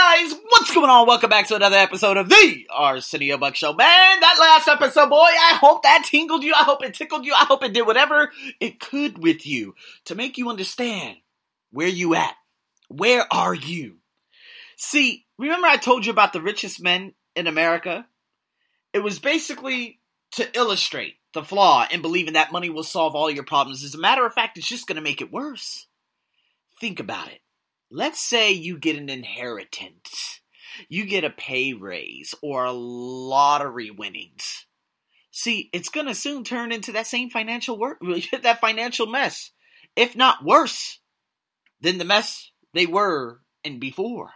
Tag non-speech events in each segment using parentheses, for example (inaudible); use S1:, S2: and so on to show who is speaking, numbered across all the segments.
S1: guys, what's going on? Welcome back to another episode of the Arsenio Buck Show. Man, that last episode, boy, I hope that tingled you. I hope it tickled you. I hope it did whatever it could with you to make you understand where you at. Where are you? See, remember I told you about the richest men in America? It was basically to illustrate the flaw in believing that money will solve all your problems. As a matter of fact, it's just going to make it worse. Think about it. Let's say you get an inheritance, you get a pay raise or a lottery winnings. See, it's going to soon turn into that same financial work, (laughs) that financial mess, if not worse than the mess they were in before.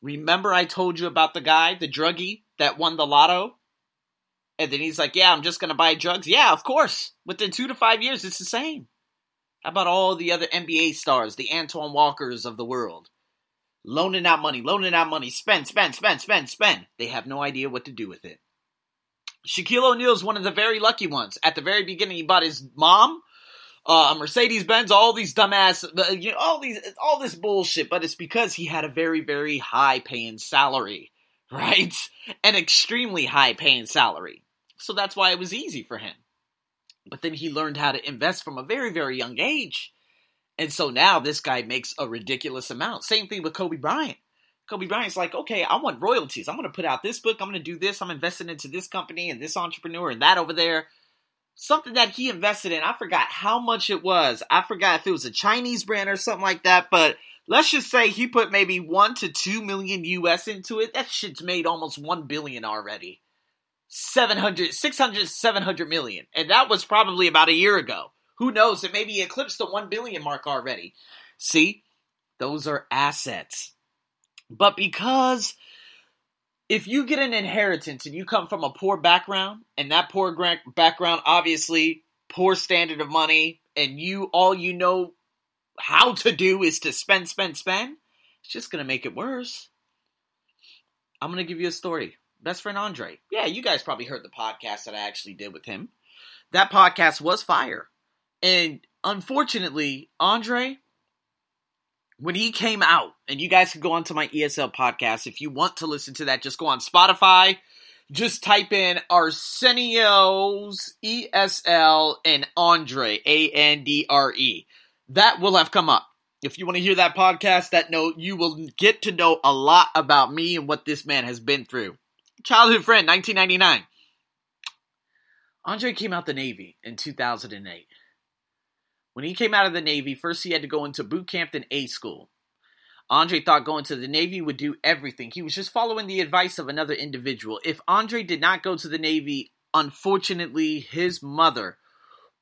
S1: Remember, I told you about the guy, the druggie that won the lotto? And then he's like, Yeah, I'm just going to buy drugs. Yeah, of course. Within two to five years, it's the same. How about all the other NBA stars, the Antoine Walkers of the world? Loaning out money, loaning out money, spend, spend, spend, spend, spend. They have no idea what to do with it. Shaquille O'Neal is one of the very lucky ones. At the very beginning, he bought his mom uh, Mercedes Benz, all these dumbass, uh, you know, all these, all this bullshit. But it's because he had a very, very high paying salary, (laughs) right? An extremely high paying salary. So that's why it was easy for him. But then he learned how to invest from a very, very young age. And so now this guy makes a ridiculous amount. Same thing with Kobe Bryant. Kobe Bryant's like, okay, I want royalties. I'm going to put out this book. I'm going to do this. I'm investing into this company and this entrepreneur and that over there. Something that he invested in. I forgot how much it was. I forgot if it was a Chinese brand or something like that. But let's just say he put maybe one to two million US into it. That shit's made almost one billion already. 700, 600, 700 million. And that was probably about a year ago. Who knows? It maybe eclipsed the 1 billion mark already. See? Those are assets. But because if you get an inheritance and you come from a poor background, and that poor background, obviously, poor standard of money, and you, all you know how to do is to spend, spend, spend, it's just going to make it worse. I'm going to give you a story best friend Andre. Yeah, you guys probably heard the podcast that I actually did with him. That podcast was fire. And unfortunately, Andre, when he came out, and you guys can go onto my ESL podcast if you want to listen to that, just go on Spotify. Just type in Arsenio's ESL and Andre, A N D R E. That will have come up. If you want to hear that podcast, that note, you will get to know a lot about me and what this man has been through. Childhood friend, 1999. Andre came out the Navy in 2008. When he came out of the Navy, first he had to go into boot camp then A school. Andre thought going to the Navy would do everything. He was just following the advice of another individual. If Andre did not go to the Navy, unfortunately, his mother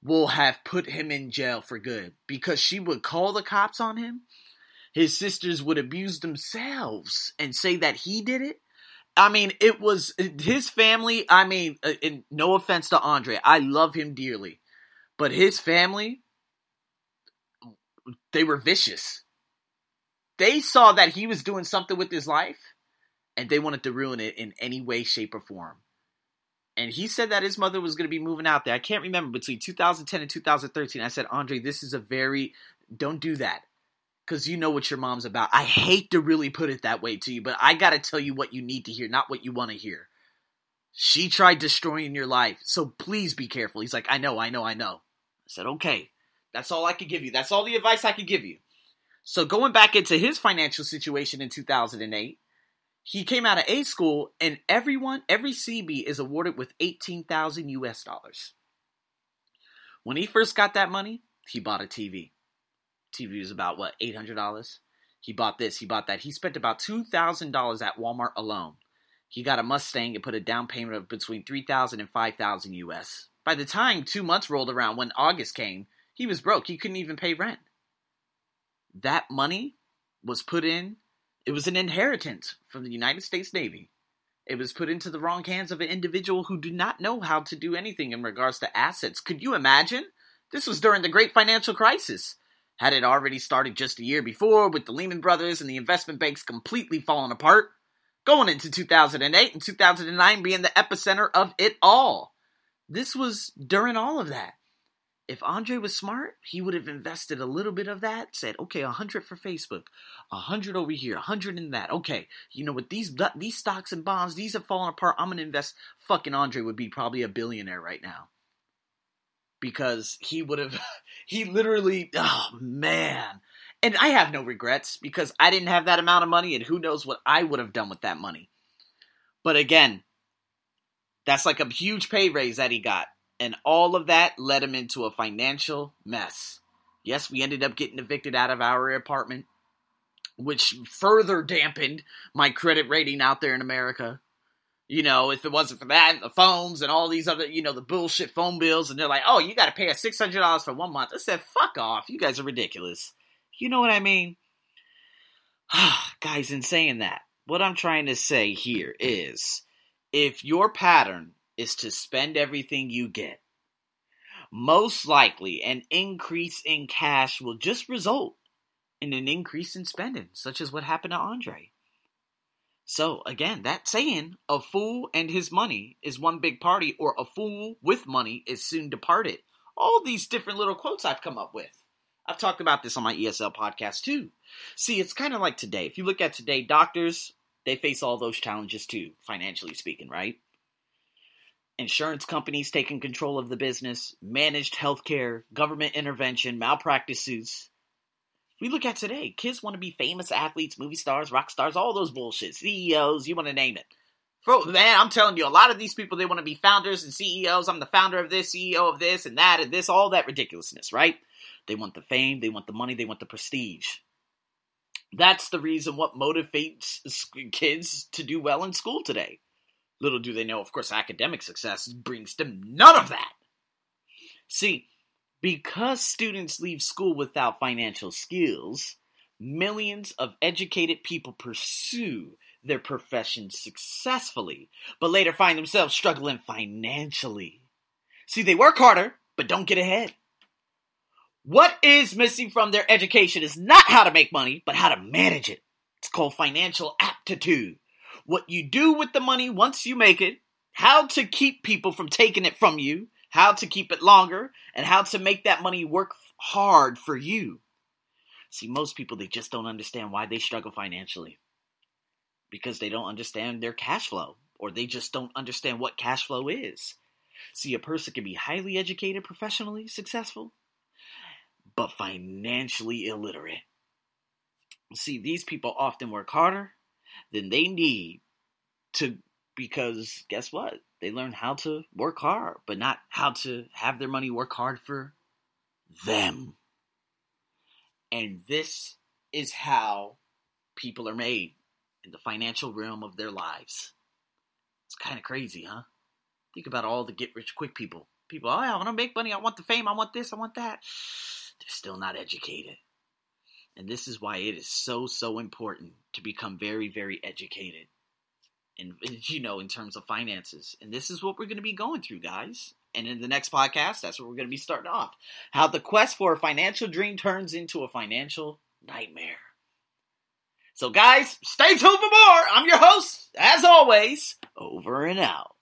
S1: will have put him in jail for good because she would call the cops on him. His sisters would abuse themselves and say that he did it. I mean, it was his family. I mean, uh, no offense to Andre, I love him dearly, but his family, they were vicious. They saw that he was doing something with his life, and they wanted to ruin it in any way, shape, or form. And he said that his mother was going to be moving out there. I can't remember between 2010 and 2013. I said, Andre, this is a very don't do that because you know what your mom's about. I hate to really put it that way to you, but I got to tell you what you need to hear, not what you want to hear. She tried destroying your life, so please be careful. He's like, I know, I know, I know. I said, okay, that's all I could give you. That's all the advice I could give you. So going back into his financial situation in 2008, he came out of A school, and everyone, every CB is awarded with 18,000 US dollars. When he first got that money, he bought a TV. TV was about what eight hundred dollars. He bought this, he bought that. He spent about two thousand dollars at Walmart alone. He got a Mustang and put a down payment of between three thousand and five thousand US. By the time two months rolled around, when August came, he was broke. He couldn't even pay rent. That money was put in. It was an inheritance from the United States Navy. It was put into the wrong hands of an individual who did not know how to do anything in regards to assets. Could you imagine? This was during the great financial crisis. Had it already started just a year before with the Lehman Brothers and the investment banks completely falling apart, going into 2008 and 2009 being the epicenter of it all. This was during all of that. if Andre was smart, he would have invested a little bit of that, said, okay, a hundred for Facebook, a hundred over here, a hundred in that. Okay, you know what, these these stocks and bonds, these have fallen apart. I'm gonna invest. Fucking Andre would be probably a billionaire right now. Because he would have, (laughs) he literally, oh man. And I have no regrets because I didn't have that amount of money, and who knows what I would have done with that money. But again, that's like a huge pay raise that he got. And all of that led him into a financial mess. Yes, we ended up getting evicted out of our apartment, which further dampened my credit rating out there in America. You know, if it wasn't for that, and the phones and all these other, you know, the bullshit phone bills, and they're like, oh, you got to pay us $600 for one month. I said, fuck off. You guys are ridiculous. You know what I mean? (sighs) Guys, in saying that, what I'm trying to say here is if your pattern is to spend everything you get. Most likely, an increase in cash will just result in an increase in spending, such as what happened to Andre. So, again, that saying, a fool and his money is one big party, or a fool with money is soon departed. All these different little quotes I've come up with. I've talked about this on my ESL podcast too. See, it's kind of like today. If you look at today, doctors, they face all those challenges too, financially speaking, right? insurance companies taking control of the business, managed healthcare, government intervention, malpractice suits. We look at today, kids want to be famous athletes, movie stars, rock stars, all those bullshit, CEOs, you want to name it. Bro, man, I'm telling you, a lot of these people, they want to be founders and CEOs. I'm the founder of this, CEO of this, and that, and this, all that ridiculousness, right? They want the fame, they want the money, they want the prestige. That's the reason what motivates kids to do well in school today. Little do they know, of course, academic success brings them none of that. See, because students leave school without financial skills, millions of educated people pursue their profession successfully, but later find themselves struggling financially. See, they work harder, but don't get ahead. What is missing from their education is not how to make money, but how to manage it. It's called financial aptitude what you do with the money once you make it, how to keep people from taking it from you, how to keep it longer, and how to make that money work hard for you. See, most people, they just don't understand why they struggle financially because they don't understand their cash flow or they just don't understand what cash flow is. See, a person can be highly educated, professionally successful, but financially illiterate. See, these people often work harder than they need to because guess what? They learn how to work hard, but not how to have their money work hard for them. And this is how people are made in the financial realm of their lives. It's kind of crazy, huh? Think about all the get rich quick people. People, oh, I want to make money. I want the fame. I want this. I want that. They're still not educated. And this is why it is so, so important to become very, very educated. And, (laughs) you know, in terms of finances. And this is what we're going to be going through, guys. And in the next podcast, that's what we're going to be starting off. How the quest for a financial dream turns into a financial nightmare. So, guys, stay tuned for more. I'm your host, as always, over and out.